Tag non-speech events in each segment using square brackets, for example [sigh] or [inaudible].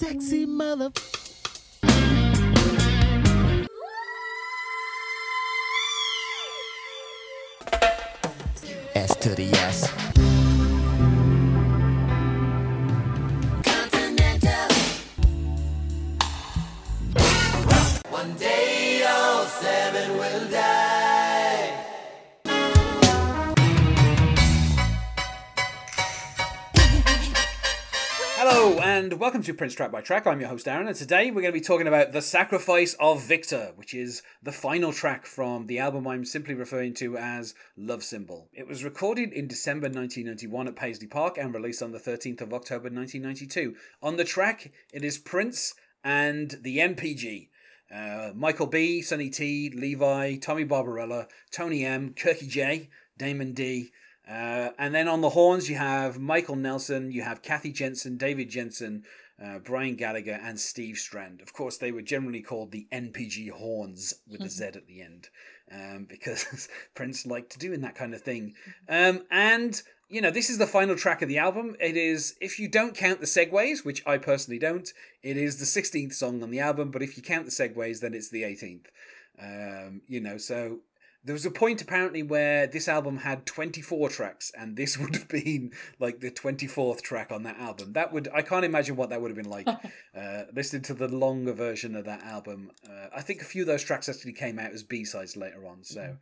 sexy mother. Welcome to Prince Track by Track. I'm your host Aaron, and today we're going to be talking about The Sacrifice of Victor, which is the final track from the album I'm simply referring to as Love Symbol. It was recorded in December 1991 at Paisley Park and released on the 13th of October 1992. On the track, it is Prince and the NPG. Uh, Michael B, Sonny T, Levi, Tommy Barbarella, Tony M, Kirky J, Damon D, uh, and then on the horns, you have Michael Nelson, you have Kathy Jensen, David Jensen, uh, Brian Gallagher, and Steve Strand. Of course, they were generally called the NPG horns with a Z at the end um, [laughs] because Prince liked to doing that kind of thing. Um, and, you know, this is the final track of the album. It is, if you don't count the segues, which I personally don't, it is the 16th song on the album, but if you count the segues, then it's the 18th. Um, you know, so there was a point apparently where this album had 24 tracks and this [laughs] would have been like the 24th track on that album. That would i can't imagine what that would have been like [laughs] uh, listening to the longer version of that album. Uh, i think a few of those tracks actually came out as b-sides later on so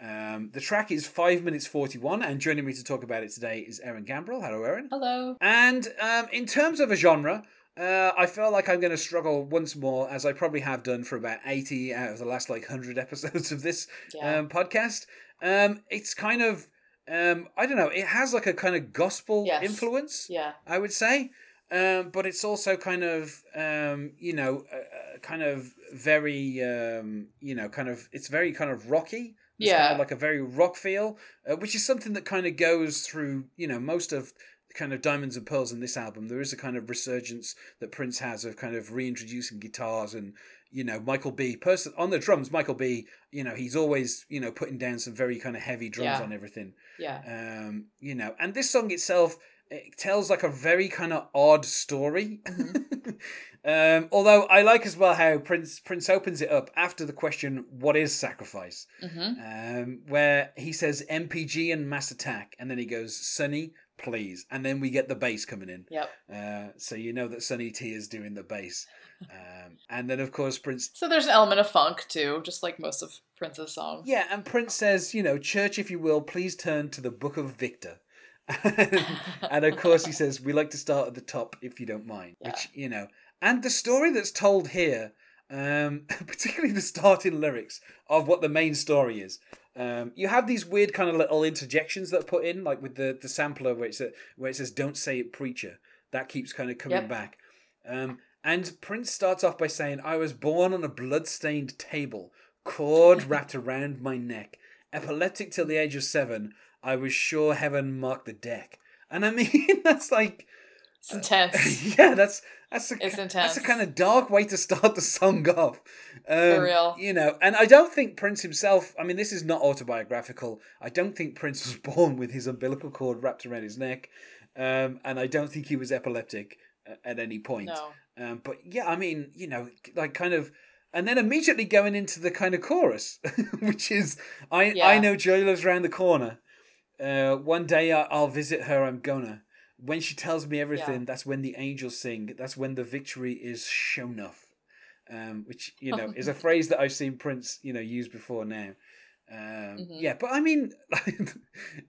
um, the track is 5 minutes 41 and joining me to talk about it today is erin gambrell. Hello erin. Hello. and um, in terms of a genre, uh, I feel like I'm going to struggle once more, as I probably have done for about 80 out of the last like 100 [laughs] episodes of this Yeah. um, podcast. Um, it's kind of, um, I don't know, it has like a kind of gospel Yes. influence, Yeah. I would say. Um, but it's also kind of, um, you know, uh, uh, kind of very, um, you know, kind of, it's very kind of rocky. It's kind Yeah. of like a very rock feel, uh, which is something that kind of goes through, you know, most of kind of diamonds and pearls in this album there is a kind of resurgence that prince has of kind of reintroducing guitars and you know michael b. Person on the drums michael b you know he's always you know putting down some very kind of heavy drums Yeah. on everything. Yeah. um you know and this song itself it tells like a very kind of odd story. [laughs] Um although i like as well how prince prince opens it up after the question what is sacrifice? Hmm um, where he says NPG and Mass Attack, and then he goes Sonny, please, and then we get the bass coming in. Yep. Uh, so you know that Sonny T is doing the bass, [laughs] um, and then of course Prince. So there's an element of funk too, just like most of Prince's songs. Yeah, and Prince says, you know, church, if you will, please turn to the Book of Victor. [laughs] and of course, he says, we like to start at the top if you don't mind. Which, you know, and the story that's told here, um, [laughs] particularly the starting lyrics of what the main story is. Um, you have these weird kind of little interjections that are put in, like with the, the sampler where, it's a, where it says, don't say it, preacher. That keeps kind of coming Yep. back. Um, and Prince starts off by saying, I was born on a blood-stained table, cord [laughs] wrapped around my neck. Epileptic till the age of seven, I was sure heaven marked the deck. And I [laughs] mean, that's like, It's intense. [laughs] yeah, that's that's a, That's a kind of dark way to start the song off. Um, For real. You know, and I don't think Prince himself, I mean, this is not autobiographical. I don't think Prince was [laughs] born with his umbilical cord wrapped around his neck. Um, and I don't think he was epileptic uh, at any point. No. Um, but yeah, I mean, you know, like kind of, and then immediately going into the kind of chorus, [laughs] which is, I I know joy lives round the corner. Uh, one day I'll visit her. I'm gonna. When she tells me everything, Yeah. that's when the angels sing. That's when the victory is shown off. Um, which you know is a [laughs] phrase that I've seen Prince, you know, use before now. Um, Mhm. Yeah, but I mean, [laughs]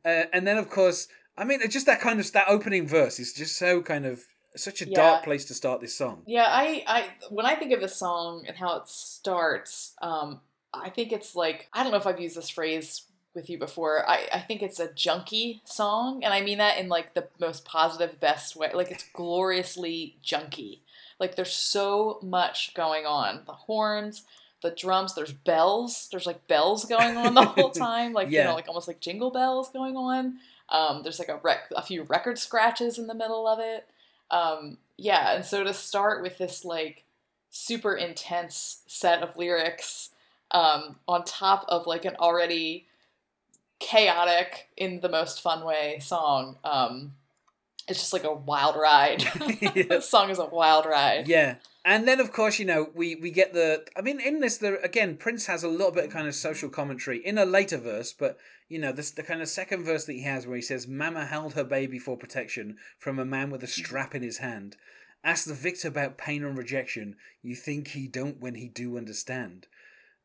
uh, and then of course, I mean, just that kind of that opening verse is just so kind of such a dark place to start this song. Yeah, I, I when I think of this song and how it starts, um, I think it's like I don't know if I've used this phrase with you before. I, I think it's a junky song, and I mean that in like the most positive, best way. Like it's gloriously junky. Like there's so much going on. The horns, the drums, there's bells. There's like bells going on the whole [laughs] time. Like you know, like almost like jingle bells going on. Um, there's like a rec- a few record scratches in the middle of it. Um, yeah, and so to start with this like super intense set of lyrics um, on top of like an already chaotic in the most fun way song um, it's just like a wild ride. [laughs] [laughs] Yeah. this song is a wild ride. Yeah. And then of course, you know, we we get the I mean in this the again Prince has a little bit of kind of social commentary in a later verse, but you know, this the kind of second verse that he has where he says Mama held her baby for protection from a man with a strap in his hand. Ask the victor about pain and rejection. You think he don't when he do understand.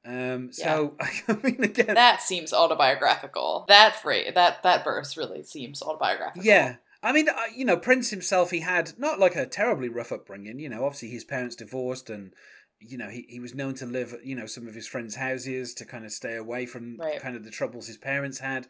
Um so [laughs] I mean again That seems autobiographical. That phrase, that that verse really seems autobiographical. Yeah. I mean, uh, you know, Prince himself, he had not like a terribly rough upbringing. You know, obviously his parents divorced and, you know, he, he was known to live at, you know, some of his friends' houses to kind of stay away from Right. kind of the troubles his parents had.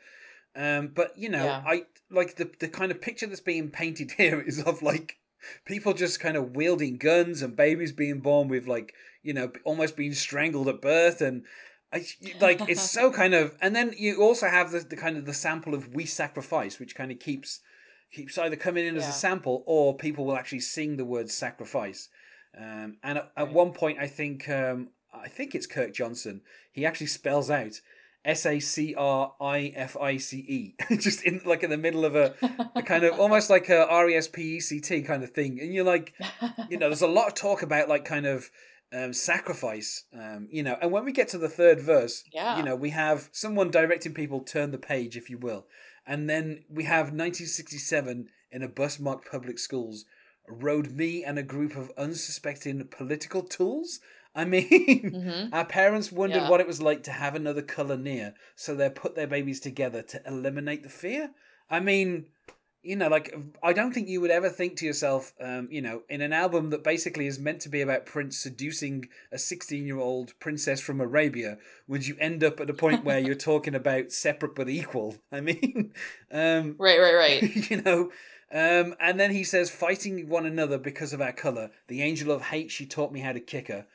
Um, but, you know, Yeah. I like the, the kind of picture that's being painted [laughs] here is of like people just kind of wielding guns and babies being born with like, you know, almost being strangled at birth and. I, like it's [laughs] so kind of and then you also have the, the kind of the sample of we sacrifice which kind of keeps keeps either coming in as a sample or people will actually sing the word sacrifice. Um, and at, at one point, I think um, I think it's Kirk Johnson. He actually spells out S A C R I F I C E, [laughs] just in like in the middle of a, a kind of [laughs] almost like a R E S P E C T kind of thing. And you're like, you know, there's a lot of talk about like kind of um, sacrifice, um, you know. And when we get to the third verse, Yeah. you know, we have someone directing people turn the page, if you will. And then we have 1967 in a bus marked public schools rode me and a group of unsuspecting political tools. I [laughs] mean, Mhm. our parents wondered Yeah. what it was like to have another color near, so they put their babies together to eliminate the fear. I mean, you know, like I don't think you would ever think to yourself, um, you know, in an album that basically is meant to be about Prince seducing a 16 year old princess from Arabia, would you end up at a point where you're [laughs] talking about separate but equal? I mean, [laughs] um, Right, right, right. [laughs] you know. Um, and then he says, fighting one another because of our colour. The angel of hate, she taught me how to kick her.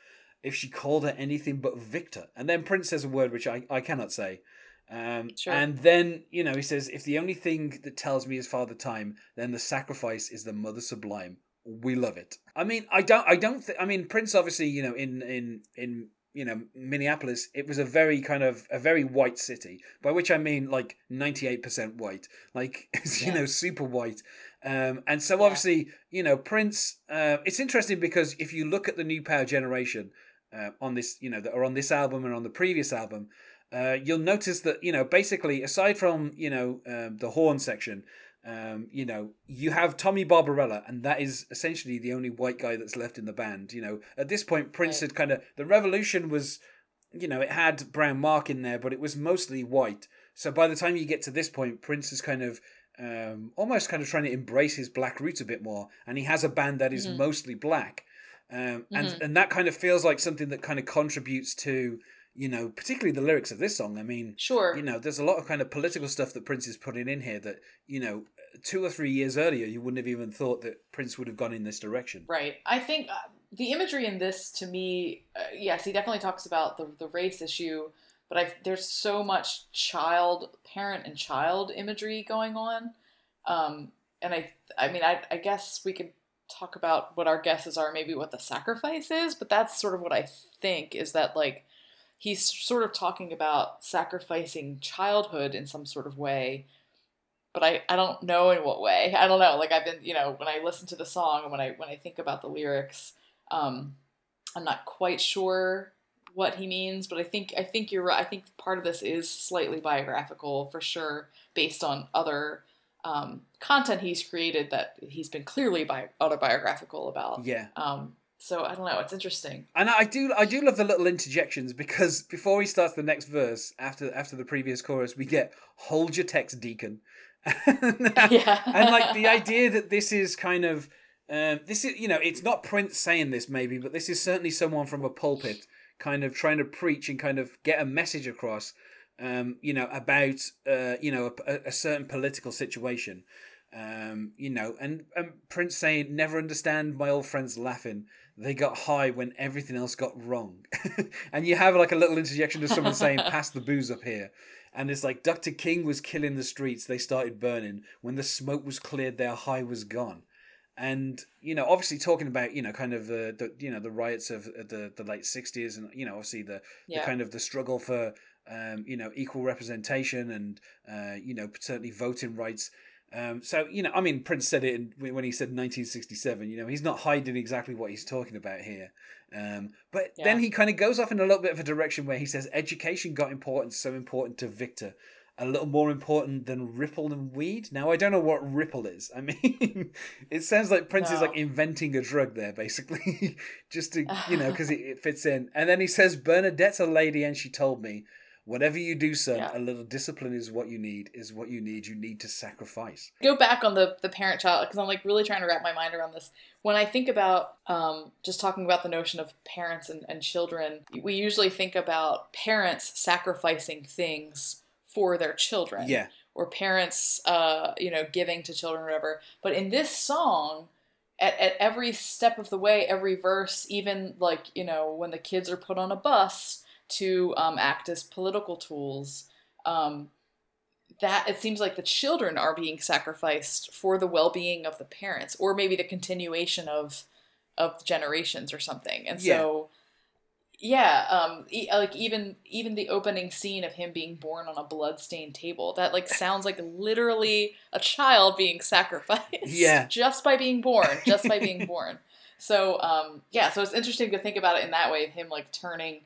If she called her anything but Victor. And then Prince says a word which I, I cannot say. Um, Sure. And then, you know, he says, if the only thing that tells me is Father Time, then the sacrifice is the Mother Sublime. We love it. I mean, I don't, I don't, th- I mean, Prince obviously, you know, in, in, in, you know, Minneapolis, it was a very kind of a very white city, by which I mean like 98% white, like, [laughs] you Yeah. know, super white. Um, and so Yeah. obviously, you know, Prince, uh, it's interesting because if you look at the New Power generation uh, on this, you know, that are on this album and on the previous album, uh, you'll notice that, you know, basically, aside from, you know, um, the horn section, um, you know, you have Tommy Barbarella, and that is essentially the only white guy that's left in the band. You know, at this point, Prince had kind of the revolution was, you know, it had Brown Mark in there, but it was mostly white. So by the time you get to this point, Prince is kind of um, almost kind of trying to embrace his black roots a bit more, and he has a band that is Mhm. mostly black, um, and Mhm. and that kind of feels like something that kind of contributes to, you know, particularly the lyrics of this song. I mean, Sure. you know, there's a lot of kind of political stuff that Prince is putting in here that, you know, two or three years earlier, you wouldn't have even thought that Prince would have gone in this direction. Right. I think uh, the imagery in this, to me, uh, yes, he definitely talks about the, the race issue, but I, there's so much child, parent, and child imagery going on. Um, and I, I mean, I, I guess we could talk about what our guesses are, maybe what the sacrifice is, but that's sort of what I think is that like he's sort of talking about sacrificing childhood in some sort of way but I, I don't know in what way. I don't know. Like I've been, you know, when I listen to the song and when I when I think about the lyrics, um, I'm not quite sure what he means, but I think I think you're right. I think part of this is slightly biographical for sure, based on other um, content he's created that he's been clearly bi- autobiographical about. Yeah. Um, so I don't know. It's interesting. And I do I do love the little interjections because before he starts the next verse, after after the previous chorus, we get hold your text, deacon. [laughs] and, [laughs] Yeah. and like the idea that this is kind of um, this is you know it's not Prince saying this maybe, but this is certainly someone from a pulpit kind of trying to preach and kind of get a message across. Um, you know about uh, you know a, a certain political situation. Um, you know, and, and Prince saying, "Never understand my old friends laughing. They got high when everything else got wrong." [laughs] and you have like a little interjection to someone saying, "Pass the booze up here." And it's like Dr. King was killing the streets, they started burning. When the smoke was cleared, their high was gone. And you know, obviously talking about you know kind of the, the you know the riots of the the late sixties, and you know obviously the, Yeah. the kind of the struggle for um, you know equal representation and uh, you know certainly voting rights. Um, so you know, I mean, Prince said it in, when he said 1967. You know, he's not hiding exactly what he's talking about here. Um, but Yeah. then he kind of goes off in a little bit of a direction where he says education got important, so important to Victor, a little more important than Ripple and weed. Now I don't know what Ripple is. I [laughs] mean, it sounds like Prince is like inventing a drug there, basically, [laughs] just to you know [laughs] because it, it fits in. And then he says Bernadette's a lady, and she told me. Whatever you do, son, Yeah. a little discipline is what you need. Is what you need. You need to sacrifice. go back on the the parent child because I'm like really trying to wrap my mind around this. When I think about um, just talking about the notion of parents and, and children, we usually think about parents sacrificing things for their children. Yeah, Or parents, uh, you know, giving to children or whatever. But in this song, at, at every step of the way, every verse, even like, you know, when the kids are put on a bus to um, act as political tools, um, that it seems like the children are being sacrificed for the well-being of the parents or maybe the continuation of of generations or something. And so yeah um e- like even even the opening scene of him being born on a blood-stained table that like sounds like literally a child being sacrificed Yeah. [laughs] just by being born just by being born. So um yeah so it's interesting to think about it in that way of him like turning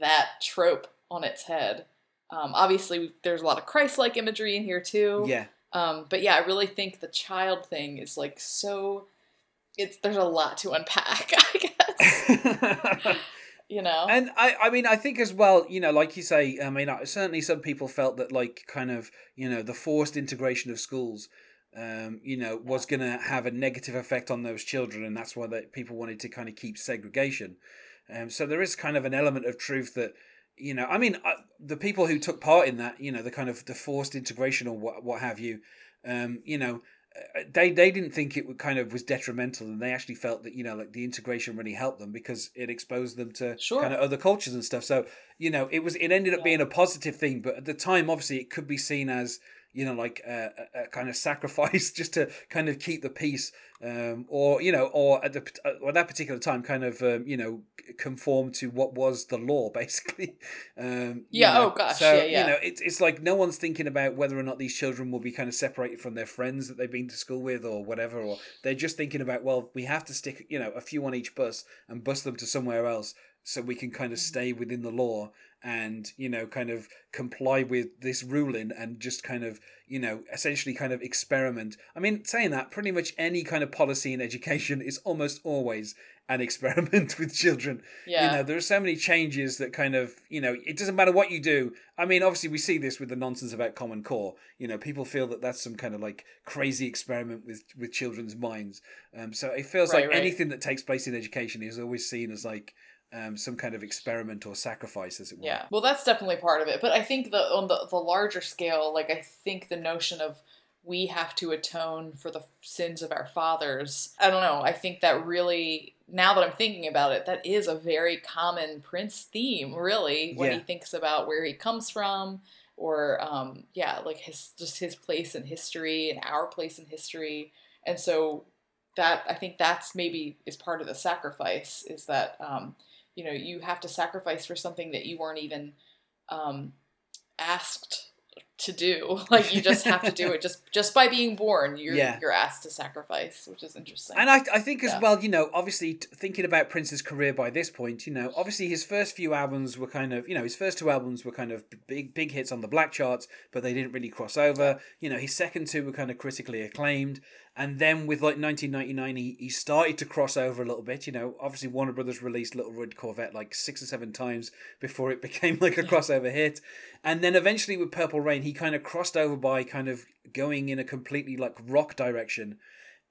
that trope on its head um, obviously, there's a lot of Christ-like imagery in here too. yeah. Um, but yeah, I really think the child thing is like so. It's there's a lot to unpack. [laughs] I guess [laughs] you know. And I, I mean, I think as well, you know, like you say, I mean, certainly some people felt that, like, kind of, you know, the forced integration of schools, um, you know, was going to have a negative effect on those children, and that's why that people wanted to kind of keep segregation. Um, so there is kind of an element of truth that, you know, I mean, uh, the people who took part in that, you know, the kind of the forced integration or what, what have you, um, you know, uh, they they didn't think it would kind of was detrimental, and they actually felt that you know like the integration really helped them because it exposed them to Sure. kind of other cultures and stuff. So you know it was it ended up Yeah. being a positive thing, but at the time, obviously, it could be seen as you know like a, a, a kind of sacrifice [laughs] just to kind of keep the peace, um, or you know, or at the uh, at that particular time, kind of um, you know conform to what was the law [laughs] basically. Um, you Yeah, know. oh gosh, So yeah, yeah. you know it's it's like no one's thinking about whether or not these children will be kind of separated from their friends that they've been to school with or whatever, or they're just thinking about well, we have to stick you know a few on each bus and bus them to somewhere else so we can kind of stay within the law and you know kind of comply with this ruling and just kind of you know essentially kind of experiment. I mean saying that pretty much any kind of policy in education is almost always an [laughs] experiment with children. Yeah. you know there are so many changes that kind of you know it doesn't matter what you do. I mean obviously we see this with the nonsense about common core. You know people feel that that's some kind of like crazy experiment with with children's minds. Um, so it feels Right, like right. anything that takes place in education is always seen as like um, some kind of experiment or sacrifice as it were Yeah, well, that's definitely part of it. But I think the on the the larger scale, like I think the notion of we have to atone for the sins of our fathers. I don't know. I think that really, now that I'm thinking about it, that is a very common Prince theme. Really, when he thinks about where he comes from, or um, yeah, like his just his place in history and our place in history, and so that I think that's maybe is part of the sacrifice is that um, you know you have to sacrifice for something that you weren't even um, asked to do [laughs] like you just have to do it just just by being born you're Yeah. you're asked to sacrifice which is interesting And I, I think as Yeah. well, you know, obviously thinking about Prince's career by this point, you know, obviously his first few albums were kind of, you know, his first two albums were kind of big, big hits on the black charts, but they didn't really cross over. You know, his second two were kind of critically acclaimed, and then with like 1999, he, he started to cross over a little bit. You know, obviously Warner Brothers released Little Red Corvette like six or seven times before it [laughs] became like a crossover hit, and then eventually with Purple Rain, he kind of crossed over by kind of going in a completely like rock direction.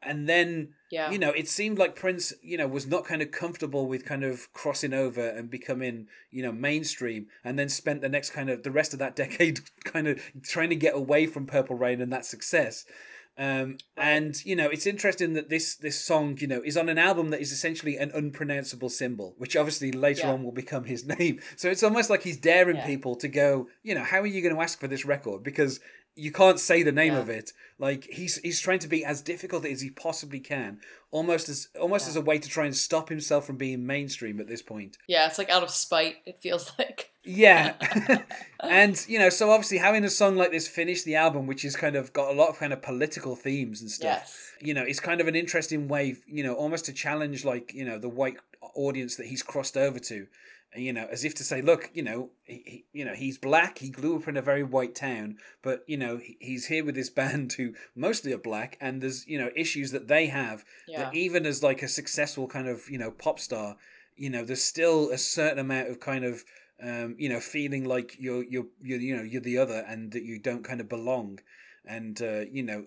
And then yeah you know, it seemed like Prince, you know, was not kind of comfortable with kind of crossing over and becoming, you know, mainstream, and then spent the next kind of the rest of that [laughs] decade [laughs] kind of trying to get away from Purple Rain and that success. Um, and you know, it's interesting that this this song, you know, is on an album that is essentially an unpronounceable symbol, which obviously later Yeah. on will become his [laughs] name. So it's almost like he's daring Yeah. people to go, you know, how are you going to ask for this record? Because you can't say the name Yeah. of it. Like he's he's trying to be as difficult as he possibly can, almost as almost Yeah. as a way to try and stop himself from being mainstream at this point. Yeah, it's like out of spite. It feels [laughs] like. Yeah. [laughs] and, you know, so obviously having a song like this finish the album, which is kind of got a lot of kind of political themes and stuff, Yes. you know, it's kind of an interesting way, you know, almost to challenge, like, you know, the white audience that he's crossed over to. You know, as if to say, look, you know, he, he, you know, he's black. He grew up in a very white town, but you know, he, he's here with this band who mostly are black, and there's you know issues that they have Yeah. that even as like a successful kind of you know pop star, you know, there's still a certain amount of kind of um, you know feeling like you're you're you're you know you're the other and that you don't kind of belong, and uh, you know,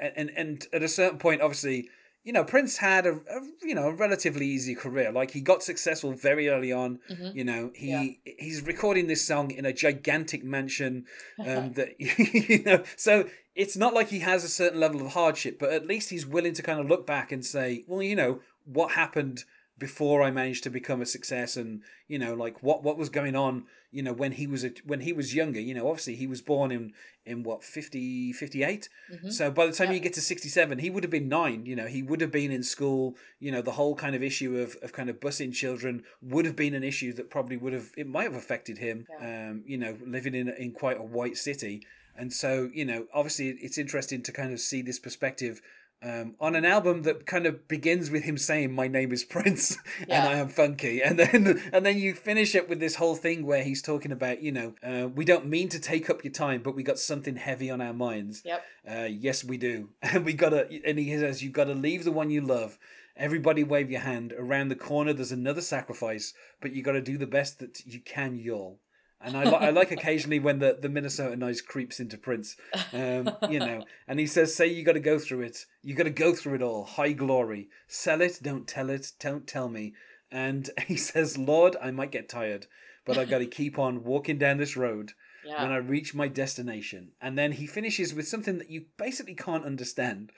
and and at a certain point, obviously. You know, Prince had a, a you know a relatively easy career. Like he got successful very early on. Mhm. You know, he Yeah. he's recording this song in a gigantic mansion. [laughs] Um, that [laughs] you know, so it's not like he has a certain level of hardship, but at least he's willing to kind of look back and say, well, you know, what happened before I managed to become a success, and you know, like what what was going on, you know, when he was a, when he was younger. You know, obviously he was born in in what 50, 58? Mhm. So by the time Yeah. you get to sixty seven, he would have been nine. You know, he would have been in school. You know, the whole kind of issue of of kind of busing children would have been an issue that probably would have it might have affected him. Yeah. Um, you know, living in in quite a white city. And so, you know, obviously it's interesting to kind of see this perspective um, on an album that kind of begins with him saying, "My name is Prince [laughs] and I am funky," [laughs] and then and then you finish it with this whole thing where he's talking about, you know, uh, we don't mean to take up your time, but we got something heavy on our minds. Yep. Uh, yes, we do, [laughs] and we gotta. And he says, "You gotta leave the one you love." Everybody wave your hand. Around the corner, there's another sacrifice, but you got to do the best that you can, y'all. And I, li- I like occasionally when the, the Minnesota noise creeps into Prince, um, you know, and he says, "Say you got to go through it. You got to go through it all. High glory. Sell it. Don't tell it. Don't tell me." And [laughs] he says, "Lord, I might get tired, but I got to keep on walking down this road." Yeah. when I reach my destination. And then he finishes with something that you basically can't understand,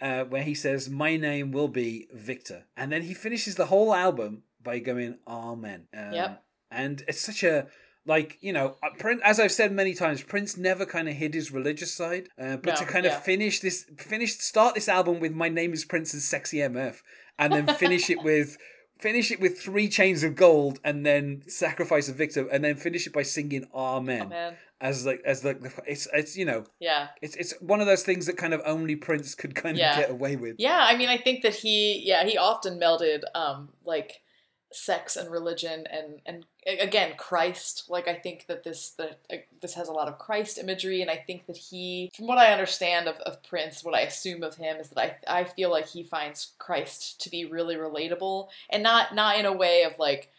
uh, where he says, My name will be Victor. And then he finishes the whole album by going, Amen. Um, Yep. And it's such a. Like you know, uh, Prince, as I've said many times, Prince never kind of hid his religious side. Uh, but No, to kind yeah. of finish this, finish start this album with "My Name Is Prince" and "Sexy MF," and then [laughs] finish it with finish it with three chains of gold, and then sacrifice a victim and then finish it by singing "Amen." Man. as like as like it's it's you know Yeah. it's it's one of those things that kind of only Prince could kind of get away with. Yeah, I mean, I think that he, yeah, he often melded, um, like sex and religion, and and again Christ. Like I think that this that uh, this has a lot of Christ imagery, and I think that he, from what I understand of, of Prince, what I assume of him is that I I feel like he finds Christ to be really relatable, and not not in a way of like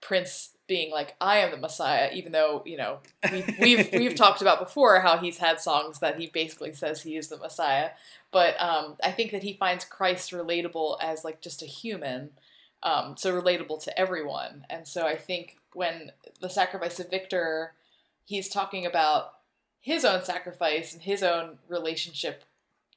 Prince being like I am the Messiah, even though you know we've [laughs] we've, we've talked about before how he's had songs that he basically says he is the Messiah, but um, I think that he finds Christ relatable as like just a human, um, so relatable to everyone, and so I think when the sacrifice of Victor, he's talking about his own sacrifice and his own relationship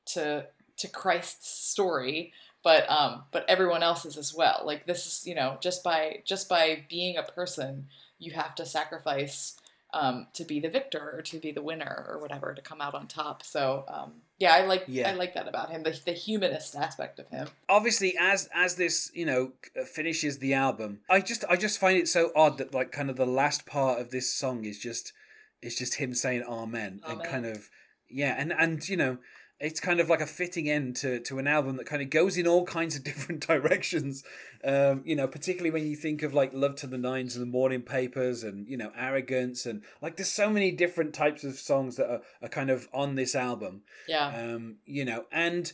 to to Christ's story, but um, but everyone else's as well. Like this is you know just by just by being a person, you have to sacrifice um, to be the victor or to be the winner or whatever to come out on top. So um, yeah, I like Yeah. I like that about him, the the humanist aspect of him. Obviously, as as this you know uh, finishes the album, I just I just find it so odd that like kind of the last part of this song is just is just him saying Amen, and kind of yeah, and and you know. It's kind of like a fitting end to, to an album that kind of goes in all kinds of [laughs] different directions. Um, you know, particularly when you think of like Love to the Nines and the Morning Papers and, you know, Arrogance and like there's so many different types of songs that are, are kind of on this album. Yeah, um, you know, and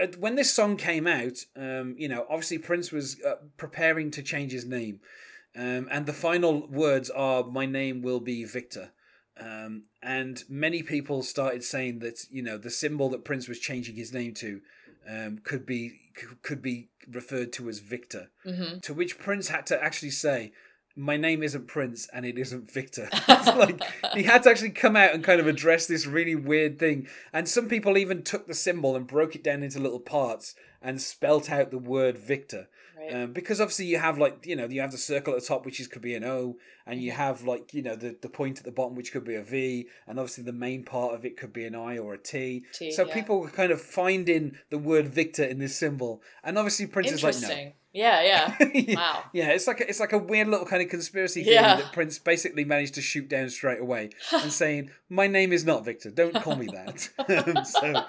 uh, when this song came out, um, you know, obviously Prince was uh, preparing to change his name, um, and the final words are "My name will be Victor." Um, and many people started saying that you know the symbol that Prince was changing his name to um, could be could be referred to as Victor. hmm To which Prince had to actually say, "My name isn't Prince, and it isn't Victor." [laughs] [laughs] like he had to actually come out and kind of address this really weird thing. And some people even took the symbol and broke it down into little parts and spelt out the word Victor. Right. Um, because obviously you have like you know you have the circle at the top which is could be an O and Mm-hmm. you have like you know the, the point at the bottom which could be a V and obviously the main part of it could be an I or a T. T, so yeah. people were kind of finding the word Victor in this symbol and obviously Prince is like no. Yeah, [laughs] yeah. Wow. Yeah, it's like a, it's like a weird little kind of conspiracy theory Yeah. that Prince basically managed to shoot down straight away [laughs] and saying, "My name is not Victor. Don't call me that." [laughs] So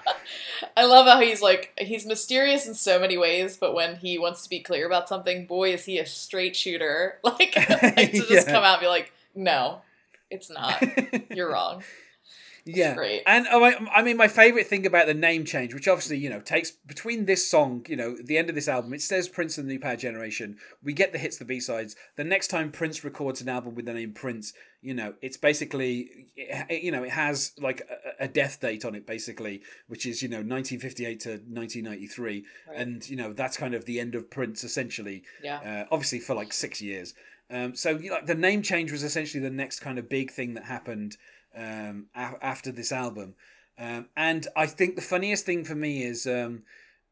I love how he's like he's mysterious in so many ways, but when he wants to be clear about something, boy, is he a straight shooter. Like, like to just Yeah. come out and be like, no, it's not. You're wrong. Yeah, great. and oh, I, I mean, my favorite thing about the name change, which obviously you know takes between this song, you know, the end of this album, it says Prince and the New Power Generation. We get the hits, the B sides. The next time Prince records an album with the name Prince, you know, it's basically, it- you know, it has like a, a death date on it, basically, which is you know 1958 to 1993, Right. and you know that's kind of the end of Prince essentially. Yeah. uh, obviously for like six years. Um, so you know, the name change was essentially the next kind of big thing that happened um, a- after this album. Um, and I think the funniest thing for me is um,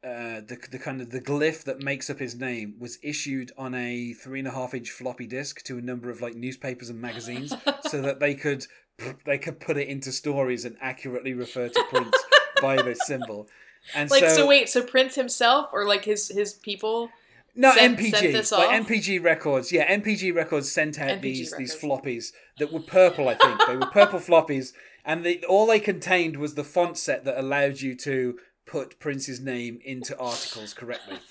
uh, the the kind of the glyph that makes up his name was issued on a three and a half inch floppy disk to a number of like newspapers and magazines, [laughs] so that they could they could put it into stories and accurately refer to Prince by this symbol. And Like, so, so wait, so Prince himself or like his his people? No, sent- NPG. sent this like off? NPG Records. Yeah, NPG Records sent out NPG these these floppies that were purple. I think they were purple [laughs] floppies, and they, all they contained was the font set that allowed you to put Prince's name into articles correctly. [laughs]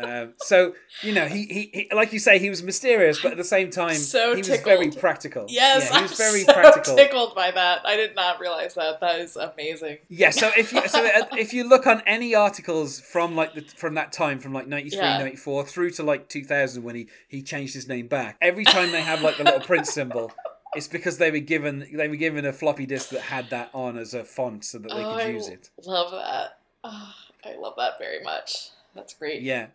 um, so you know, he, he he like you say, he was mysterious, but at the same time, So he was very practical. Yes, yeah, he was I'm very so practical. tickled by that. I did not realize that. That is amazing. Yeah, so if you so uh, if you look on any articles from like the, from that time from like 93, Yeah. 94 through to like 2000 when he he changed his name back. Every time they have like the little Prince symbol, it's because they were given they were given a floppy disk that had that on as a font so that they oh, could use it. love that. Oh, I love that very much. That's great. Yeah.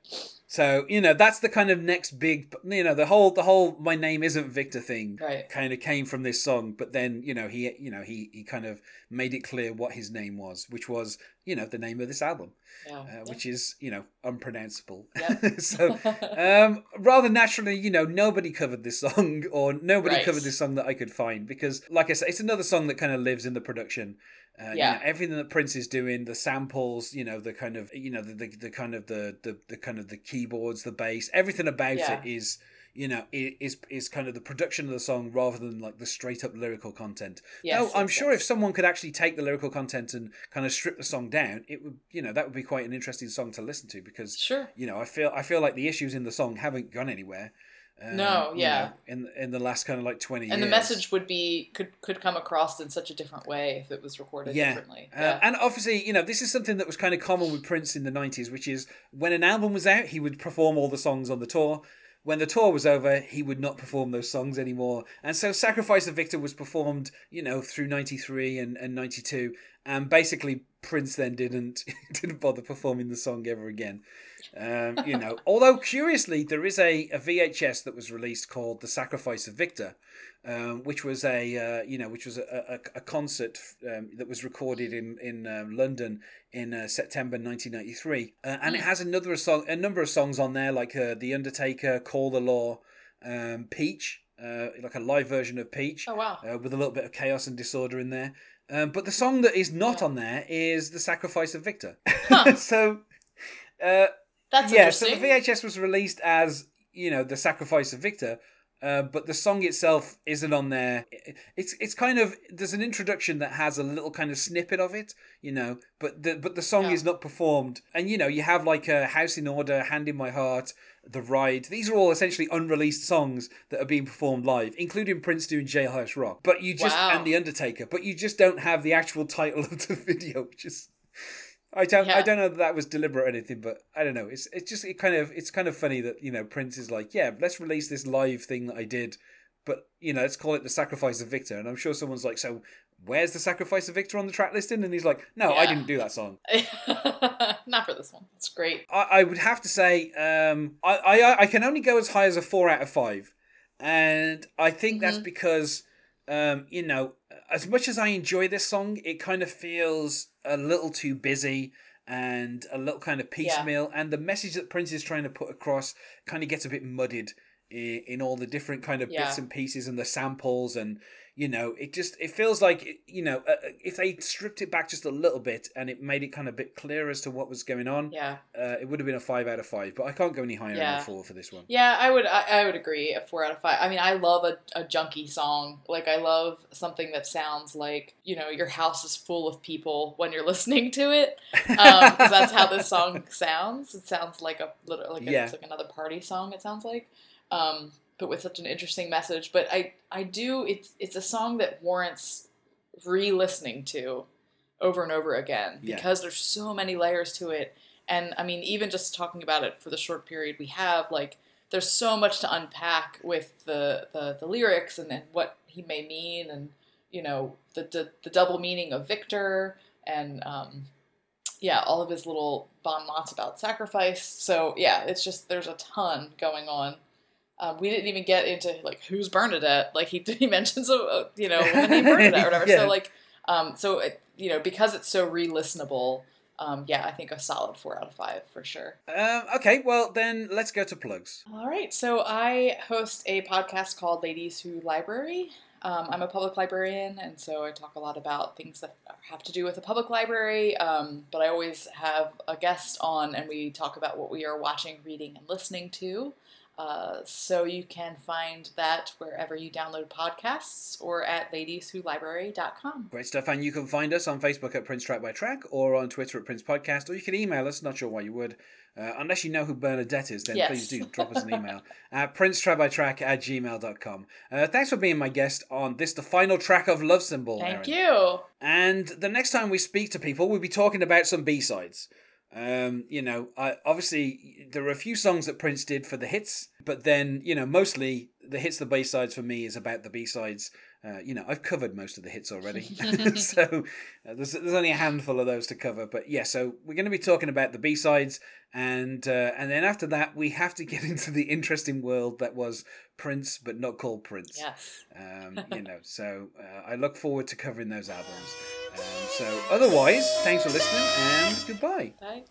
So, you know, that's the kind of next big you know, the whole the whole my name isn't Victor thing Right. kind of came from this song, but then, you know, he you know, he he kind of made it clear what his name was, which was, you know, the name of this album. Yeah. uh, which is you know unpronounceable. Yep. [laughs] so [laughs] um, rather naturally, you know, nobody covered this song, or nobody Right. covered this song that I could find because, like I said, it's another song that kind of lives in the production. Uh, you Yeah. know, everything that Prince is doing, the samples, you know, the kind of, you know, the the, the kind of the, the the kind of the keyboards, the bass, everything about Yeah. it is. You know, is is kind of the production of the song rather than like the straight up lyrical content. Yes, no, I'm yes, sure if someone could actually take the lyrical content and kind of strip the song down, it would, you know, that would be quite an interesting song to listen to because, Sure. you know, I feel I feel like the issues in the song haven't gone anywhere. Um, No, you yeah. know, in in the last kind of like twenty And years, the message would be could could come across in such a different way if it was recorded Yeah. differently. Uh, and obviously, you know, this is something that was kind of common with Prince in the 90s, which is when an album was out, he would perform all the songs on the tour. When the tour was over, he would not perform those songs anymore. And so Sacrifice of Victor was performed, you know, through 93 and, and 92. And basically, Prince then didn't [laughs] didn't bother performing the song ever again. Um, you know, [laughs] although curiously, there is a, a VHS that was released called The Sacrifice of Victor, um, which was a uh, you know which was a, a, a concert um, that was recorded in in um, London in uh, September 1993, uh, and it has another song, a number of songs on there like uh, The Undertaker, Call the Law, um, Peach, uh, like a live version of Peach, Oh wow. uh, with a little bit of chaos and disorder in there. Um, but the song that is not on there is The Sacrifice of Victor. [laughs] so. That's yeah, so the VHS was released as you know the sacrifice of Victor, uh, but the song itself isn't on there. It's it's kind of there's an introduction that has a little kind of snippet of it, you know, but the but the song Yeah. is not performed. And you know you have like a House in Order, Hand in My Heart, The Ride. These are all essentially unreleased songs that are being performed live, including Prince doing Jailhouse Rock. But you just Wow. and The Undertaker, but you just don't have the actual title [laughs] of the video, which is. I don't. I don't know that that was deliberate or anything, but I don't know. It's it's just it kind of it's kind of funny that you know Prince is like, yeah, let's release this live thing that I did, but you know, let's call it the Sacrifice of Victor. And I'm sure someone's like, so where's the Sacrifice of Victor on the track listing? And he's like, no, I didn't do that song. [laughs] Not for this one. It's great. I, I would have to say, um, I, I I can only go as high as a four out of five, and I think that's Mhm. because, um, you know, as much as I enjoy this song, it kind of feels a little too busy, and a little kind of piecemeal, and the message that Prince is trying to put across kind of gets a bit muddied in, in all the different kind of Yeah. bits and pieces and the samples and you know it just it feels like you know uh, if they stripped it back just a little bit and it made it kind of a bit clearer as to what was going on Yeah. uh, it would have been a five out of five but i can't go any higher than a four for this one Yeah, I would I, I would agree a four out of five. I mean, I love a, a junkie song. Like I love something that sounds like you know your house is full of people when you're [laughs] listening to it, because that's how this song [laughs] sounds. It sounds like a little like a, Yeah. it's like another party song. It sounds like, um, but with such an interesting message. But I I do it's it's a song that warrants re-listening to over and over again Yeah. because there's so many layers to it. And I mean, even just talking about it for the short period we have, like there's so much to unpack with the the, the lyrics and, and what he may mean, and you know the the, the double meaning of Victor, and um, yeah, all of his little bon mots about sacrifice. So yeah, it's just there's a ton going on. Um, we didn't even get into like who's Bernadette. Like he [laughs] he mentions a, a you know the name Bernadette or whatever. [laughs] Yeah. So like um, so it, you know because it's so re-listenable. Um, yeah, I think a solid four out of five for sure. um, okay well then let's go to plugs All right, so I host a podcast called Ladies Who Library. Um, I'm a public librarian, and so I talk a lot about things that have to do with the public library. Um, but I always have a guest on, and we talk about what we are watching, reading, and listening to. Uh, so you can find that wherever you download podcasts or at ladieswholibrary.com. Great stuff. And you can find us on Facebook at Prince Track by Track or on Twitter at Prince Podcast, or you can email us. Not sure why you would. Uh, unless you know who Bernadette is, then Yes. please do drop us an [laughs] email at princetrackbytrack at gmail.com. Uh, thanks for being my guest on this, the final track of Love Symbol. Thank Erin. you. And the next time we speak to people, we'll be talking about some B sides. Um, you know, I, obviously there are a few songs that Prince did for the hits, but then you know mostly the hits, the B sides for me is about the B sides. Uh, you know, I've covered most of the hits already, [laughs] [laughs] so uh, there's there's only a handful of those to cover. But yeah, so we're going to be talking about the B sides, and uh, and then after that we have to get [laughs] into the interesting world that was Prince, but not called Prince. Yes. Um, you know, so uh, I look forward to covering those albums. Um, so otherwise, thanks for listening and goodbye. Bye.